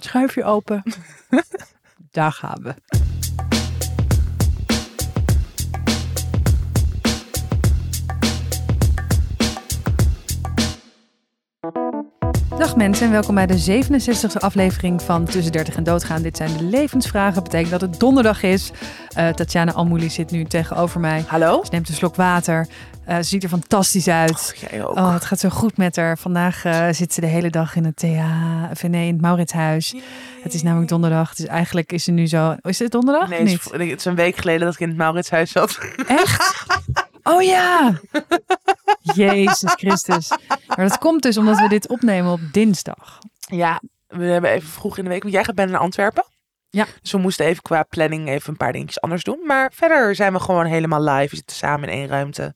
Schuif je open. Daar gaan we. Dag mensen en welkom bij de 67e aflevering van Tussen 30 en Doodgaan. Dit zijn de levensvragen. betekent dat het donderdag is. Uh, Tatjana Almouli zit nu tegenover mij. Hallo. Ze neemt een slok water. Uh, ze ziet er fantastisch uit. Oh, jij ook. Oh, het gaat zo goed met haar. Vandaag uh, zit ze de hele dag in het nee, in het Mauritshuis. Het is namelijk donderdag. Dus eigenlijk is ze nu zo... Is het donderdag? Nee, niet? het is een week geleden dat ik in het Mauritshuis zat. Echt? Oh ja! Jezus Christus. Maar dat komt dus omdat we dit opnemen op dinsdag. Ja, we hebben even vroeg in de week. Want jij gaat bijna naar Antwerpen. Ja. Dus we moesten even qua planning even een paar dingetjes anders doen. Maar verder zijn we gewoon helemaal live. We zitten samen in één ruimte.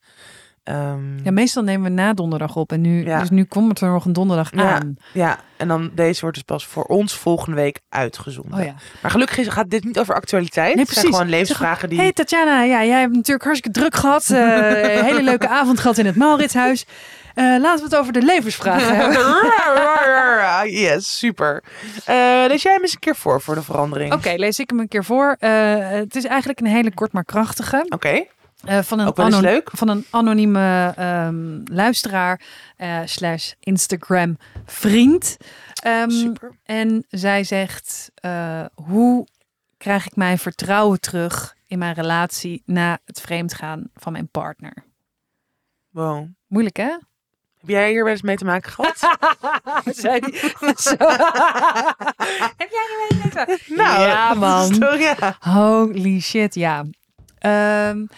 Um, ja, meestal nemen we na donderdag op. En nu, ja. dus nu komt er nog een donderdag aan. Ja, en dan deze wordt dus pas voor ons volgende week uitgezonden. Oh ja. Maar gelukkig gaat dit niet over actualiteit. Nee, precies. Het zijn gewoon levensvragen die... Hey Tatjana, ja, jij hebt natuurlijk hartstikke druk gehad. Uh, een hele leuke avond gehad in het Mauritshuis. Uh, laten we het over de levensvragen hebben. yes, super. Uh, lees jij hem eens een keer voor voor de verandering. Oké, okay, lees ik hem een keer voor. Het is eigenlijk een hele kort maar krachtige. Oké. Okay. Uh, van, een van een anonieme um, luisteraar uh, slash Instagram vriend. Um, Super. En zij zegt, uh, hoe krijg ik mijn vertrouwen terug in mijn relatie na het vreemdgaan van mijn partner? Wow. Moeilijk hè? Heb jij hier wel eens mee te maken gehad? Zei die. Heb jij er mee te maken? Nou, ja man. Ja. Holy shit, ja. Um,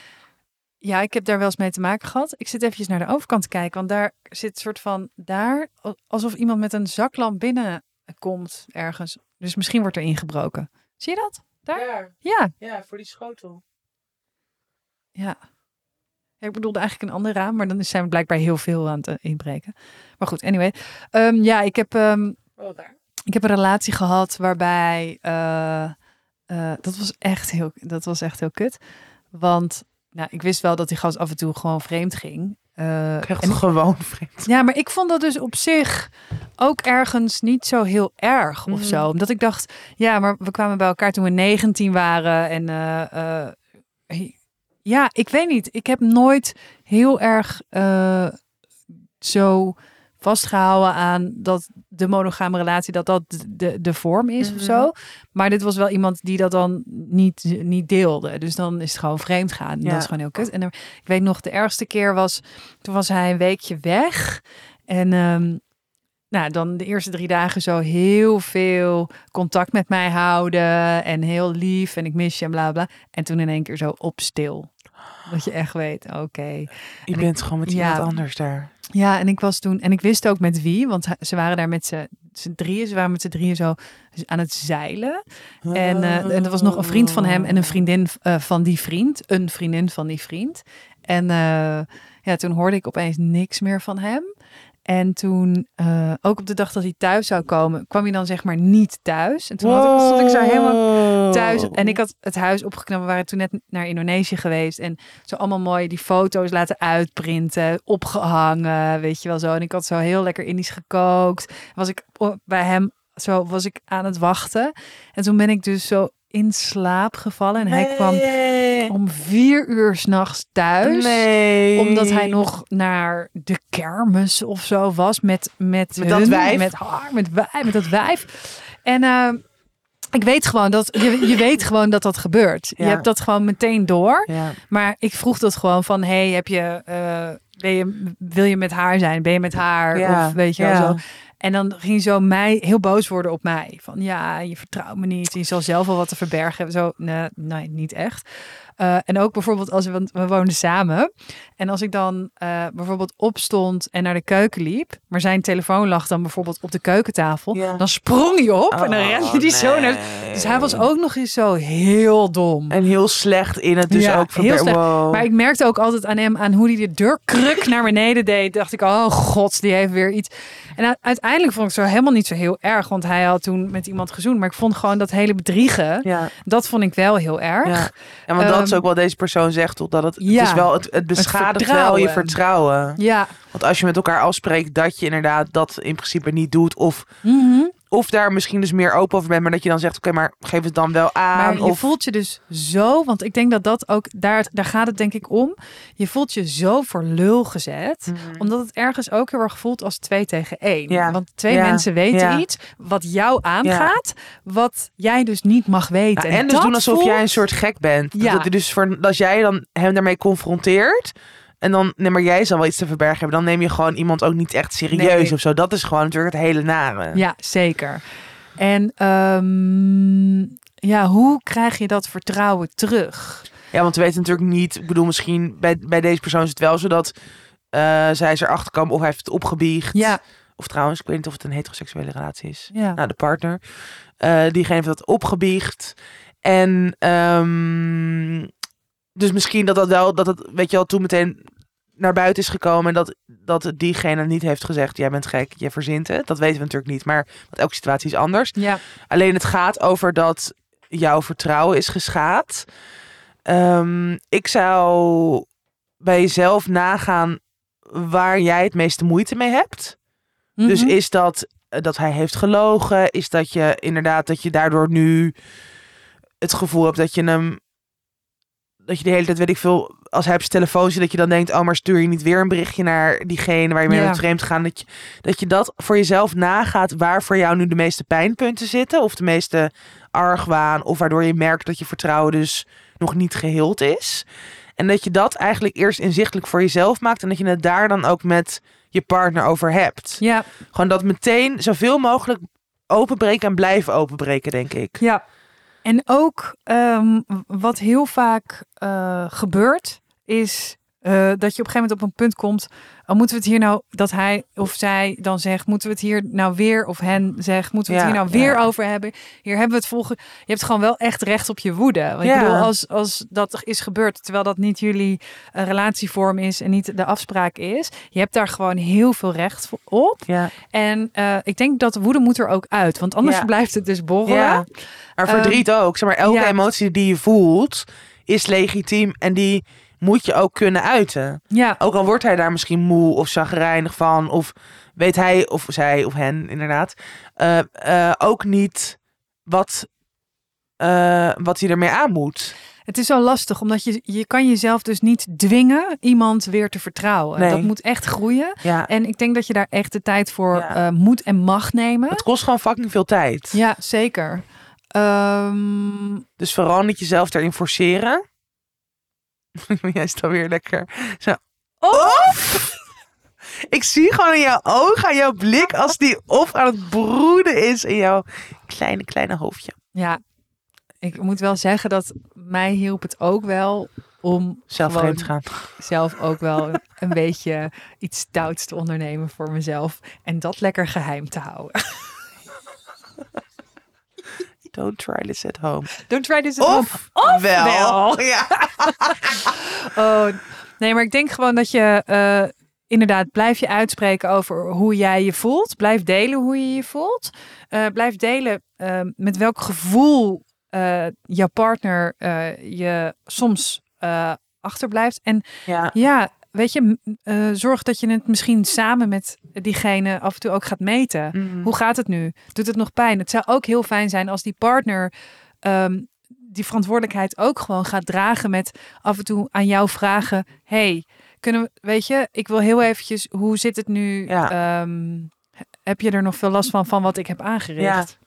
ja, ik heb daar wel eens mee te maken gehad. Ik zit eventjes naar de overkant te kijken, want daar zit een soort van daar alsof iemand met een zaklamp binnenkomt ergens. Dus misschien wordt er ingebroken. Zie je dat? Daar? Ja. Ja, ja voor die schotel. ja. Ja, Ik bedoelde eigenlijk een ander raam, maar dan zijn we blijkbaar heel veel aan het inbreken. Maar goed, anyway. Ehm, ja, ik heb, Oh, daar. ik heb een relatie gehad waarbij eh, eh, dat was echt heel, dat was echt heel kut. Want nou, ik wist wel dat die gast af en toe gewoon vreemd ging. Uh, Echt gewoon vreemd. ja, maar ik vond dat dus op zich ook ergens niet zo heel erg of Mhm. zo. Omdat ik dacht, ja, maar we kwamen bij elkaar toen we 19 waren. En eh, eh, ja, ik weet niet. Ik heb nooit heel erg eh, zo vastgehouden aan dat de monogame relatie, dat dat de, de vorm is Mhm. of zo. Maar dit was wel iemand die dat dan niet, niet deelde. Dus dan is het gewoon vreemd gaan. Ja. Dat is gewoon heel kut. En er, ik weet nog, de ergste keer was, toen was hij een weekje weg. En ehm, nou, dan de eerste drie dagen zo heel veel contact met mij houden. En heel lief en ik mis je en bla bla. En toen in één keer zo op stil. Dat je echt weet, oké. Je En bent gewoon met ja. iemand anders daar. Ja, en ik was toen, en ik wist ook met wie, want ze waren daar met z'n z'n drieën, ze waren met z'n drieën zo aan het zeilen. En, eh, en er was nog een vriend van hem en een vriendin eh, van die vriend, een vriendin van die vriend. En eh, ja, toen hoorde ik opeens niks meer van hem. En toen, eh, ook op de dag dat hij thuis zou komen, kwam hij dan zeg maar niet thuis. En toen had ik, stond ik zo helemaal thuis. En ik had het huis opgeknapt. We waren toen net naar Indonesië geweest. En zo allemaal mooi die foto's laten uitprinten. Opgehangen, weet je wel zo. En ik had zo heel lekker Indisch gekookt. Was ik bij hem, zo was ik aan het wachten. En toen ben ik dus zo in slaap gevallen. En hij kwam om vier uur s'nachts thuis Nee. omdat hij nog naar de kermis of zo was met met, Met dat hun, wijf? met haar, met wij, met dat wijf. En eh, ik weet gewoon dat je, je weet gewoon dat dat gebeurt. Je hebt dat gewoon meteen door. Ja. Maar ik vroeg dat gewoon van, hey, heb je, eh, ben je, wil je met haar zijn? Ben je met haar? Ja. Of weet je wel zo. En dan ging zo mij heel boos worden op mij. Van ja, je vertrouwt me niet. Je zal zelf wel wat te verbergen. Zo, nee, nee niet echt. Eh, en ook bijvoorbeeld als we, we woonden samen. En als ik dan eh, bijvoorbeeld opstond en naar de keuken liep. Maar zijn telefoon lag dan bijvoorbeeld op de keukentafel. Ja. Dan sprong hij op en dan Oh, rende hij zo naar... Dus hij was ook nog eens zo heel dom. En heel slecht in het dus Ja, ook heel verber- slecht. Wow. Maar ik merkte ook altijd aan hem, aan hoe hij de deurkruk naar beneden deed. Dacht ik, oh god, die heeft weer iets. En uiteindelijk vond ik het zo helemaal niet zo heel erg. Want hij had toen met iemand gezoend. Maar ik vond gewoon dat hele bedriegen, Ja, dat vond ik wel heel erg. ja. ja, want dat is Ehm, ook wat deze persoon zegt, toch? Dat het, ja. het is wel, het, het beschadigt wel je vertrouwen. Ja. Want als je met elkaar afspreekt dat je inderdaad dat in principe niet doet, of, Mhm. Of daar misschien dus meer open over bent, maar dat je dan zegt, oké, maar geef het dan wel aan. Maar je of... voelt je dus zo, want ik denk dat dat ook, daar, daar gaat het denk ik om. Je voelt je zo voor lul gezet, Mhm. omdat het ergens ook heel erg voelt als twee tegen één. Ja. Want twee Ja. mensen weten Ja. iets wat jou aangaat, wat jij dus niet mag weten. Nou, en dus dat doen alsof voelt- jij een soort gek bent. Ja. Dat, dus voor, als jij dan hem daarmee confronteert. En dan, nee, maar jij zal wel iets te verbergen hebben. Dan neem je gewoon iemand ook niet echt serieus Nee. of zo. Dat is gewoon natuurlijk het hele nare. Ja, zeker. En ehm, ja, hoe krijg je dat vertrouwen terug? Ja, want we weten natuurlijk niet. Ik bedoel, misschien bij, bij deze persoon is het wel zo dat eh, zij is erachter kwam of hij heeft het opgebiecht. Ja, Of trouwens, ik weet niet of het een heteroseksuele relatie is. ja. Nou, de partner. Eh, diegene heeft dat opgebiecht. En ehm, dus misschien dat dat wel, dat het, weet je wel, toen meteen naar buiten is gekomen. En dat, dat diegene niet heeft gezegd, jij bent gek, je verzint het. Dat weten we natuurlijk niet, maar want elke situatie is anders. ja. Alleen het gaat over dat jouw vertrouwen is geschaad. Ehm, ik zou bij jezelf nagaan waar jij het meeste moeite mee hebt. Dus Mhm. is dat eh, dat hij heeft gelogen? Is dat je inderdaad dat je daardoor nu het gevoel hebt dat je hem dat je de hele tijd weet ik veel als hij op zijn telefoon zit dat je dan denkt oh maar stuur je niet weer een berichtje naar diegene waar je mee Ja. bent vreemd gaan dat je dat je dat voor jezelf nagaat waar voor jou nu de meeste pijnpunten zitten of de meeste argwaan of waardoor je merkt dat je vertrouwen dus nog niet geheeld is en dat je dat eigenlijk eerst inzichtelijk voor jezelf maakt en dat je het daar dan ook met je partner over hebt. Ja, Gewoon dat meteen zoveel mogelijk openbreken en blijven openbreken, denk ik. ja. En ook ehm, wat heel vaak eh, gebeurt, is eh, dat je op een gegeven moment op een punt komt. Oh, moeten we het hier nou, dat hij of zij dan zegt, moeten we het hier nou weer, of hen zegt, moeten we het Ja, hier nou weer ja. over hebben? Hier hebben we het volgen. Je hebt gewoon wel echt recht op je woede. Want Ja. ik bedoel, als, als dat is gebeurd, terwijl dat niet jullie eh, relatievorm is en niet de afspraak is, je hebt daar gewoon heel veel recht op. En eh, ik denk dat de woede moet er ook uit, want anders blijft het dus borrelen. ja. Maar verdriet ook. Zeg maar, elke emotie die je voelt is legitiem en die moet je ook kunnen uiten. Ja, Ook al wordt hij daar misschien moe of chagrijnig van of weet hij of zij of hen inderdaad eh, eh, ook niet wat, eh, wat hij ermee aan moet. Het is zo lastig, omdat je, je kan jezelf dus niet dwingen iemand weer te vertrouwen. Nee. Dat moet echt groeien. Ja. En ik denk dat je daar echt de tijd voor Ja. moet en mag nemen. Het kost gewoon fucking veel tijd. Ja, zeker. Ehm, Dus vooral niet jezelf daarin forceren. Jij is dan weer lekker. Zo. Of! Ik zie gewoon in jouw ogen, aan jouw blik, als die of aan het broeden is in jouw kleine, kleine hoofdje. ja, ik moet wel zeggen dat mij hielp het ook wel om Zelf vreemd gaan. zelf ook wel een, een beetje iets stouts te ondernemen voor mezelf. En dat lekker geheim te houden. Don't try this at home. Don't try this at home. Of, wel. wel. Ja. Oh, nee, maar ik denk gewoon dat je eh, inderdaad blijf je uitspreken over hoe jij je voelt. Blijf delen hoe je je voelt. Eh, blijf delen eh, met welk gevoel jouw partner je soms achterblijft. En ja. ja, weet je, eh, zorg dat je het misschien samen met diegene af en toe ook gaat meten. Mhm. Hoe gaat het nu? Doet het nog pijn? Het zou ook heel fijn zijn als die partner ehm, die verantwoordelijkheid ook gewoon gaat dragen met af en toe aan jou vragen: Hey, kunnen we, weet je, ik wil heel eventjes, hoe zit het nu? Ja. Ehm, heb je er nog veel last van van wat ik heb aangericht?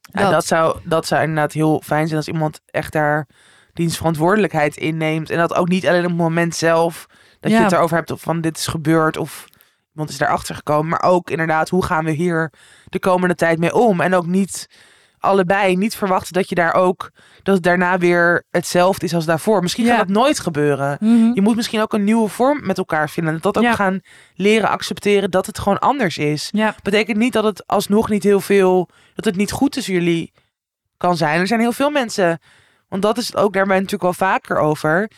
Ja, dat. zou, dat zou inderdaad heel fijn zijn als iemand echt daar dienstverantwoordelijkheid inneemt. En dat ook niet alleen op het moment zelf dat je het erover hebt of van dit is gebeurd of iemand is daarachter gekomen. Maar ook inderdaad, hoe gaan we hier de komende tijd mee om? En ook niet allebei, niet verwachten dat je daar ook, dat het daarna weer hetzelfde is als daarvoor. Misschien Ja. gaat dat nooit gebeuren. Mhm. Je moet misschien ook een nieuwe vorm met elkaar vinden. Dat ook Ja. gaan leren accepteren dat het gewoon anders is Ja, betekent niet dat het alsnog niet heel veel, dat het niet goed tussen jullie kan zijn. Er zijn heel veel mensen, want dat is het ook daarbij natuurlijk wel vaker over.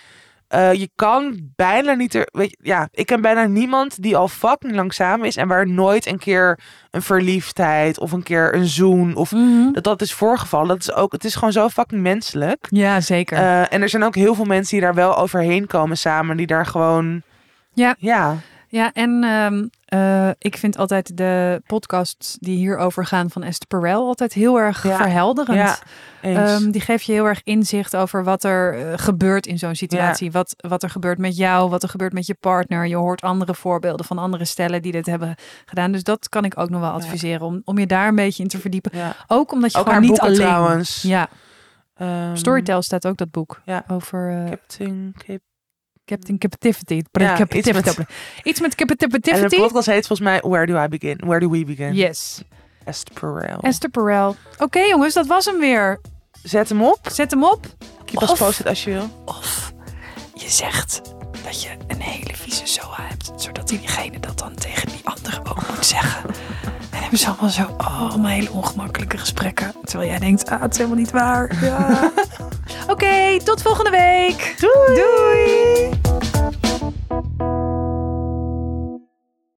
Eh, je kan bijna niet er, weet je, ja, ik ken bijna niemand die al fucking lang samen is en waar nooit een keer een verliefdheid of een keer een zoen of Mhm. dat dat is voorgevallen. Dat is ook, het is gewoon zo fucking menselijk. ja zeker. Eh, en er zijn ook heel veel mensen die daar wel overheen komen samen, die daar gewoon, Ja. ja, Ja, en ehm, eh, ik vind altijd de podcasts die hierover gaan van Esther Perel altijd heel erg Ja. verhelderend. Ja. Ehm, die geeft je heel erg inzicht over wat er eh, gebeurt in zo'n situatie. Wat, wat er gebeurt met jou, wat er gebeurt met je partner. Je hoort andere voorbeelden van andere stellen die dit hebben gedaan. Dus dat kan ik ook nog wel adviseren om, om je daar een beetje in te verdiepen. Ook omdat je Ook gewoon niet boeken alleen... trouwens. Ja, Ehm, Storytel staat ook dat boek. Ja. Over eh, Captain Cap- Captain Captivity. Ja, Captivity. iets met- Iets met En de Captivity. podcast heet volgens mij Where Do I Begin? Where Do We Begin? Yes. Esther Perel. Esther Perel. Oké jongens, dat was hem weer. Zet hem op. Zet hem op. Keep Of- posted als je wil. Of je zegt dat je een hele vieze SOA hebt, zodat diegene dat dan tegen die andere ook moet zeggen. En hebben ze allemaal zo, oh, allemaal hele ongemakkelijke gesprekken. Terwijl jij denkt, ah, het is helemaal niet waar. Ja. Oké, tot volgende week. Doei! Doei.